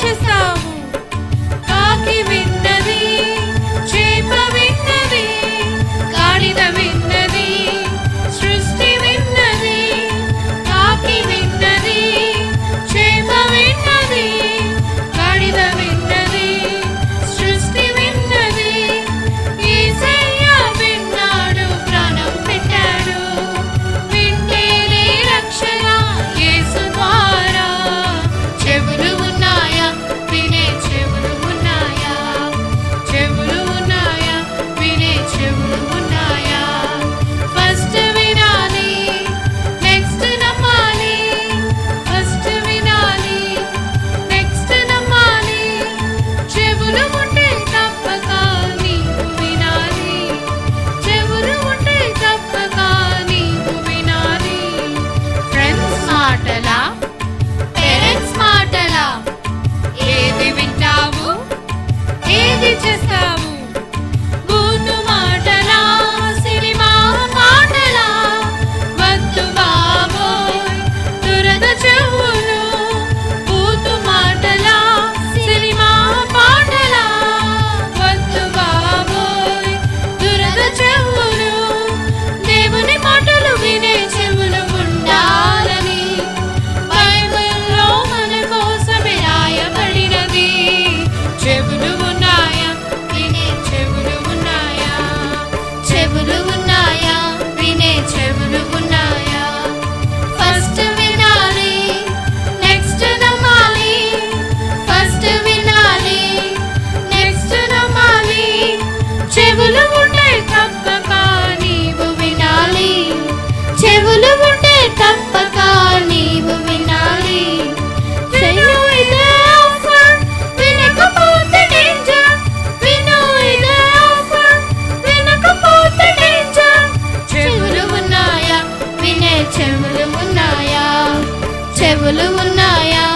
Just us. ولو النايا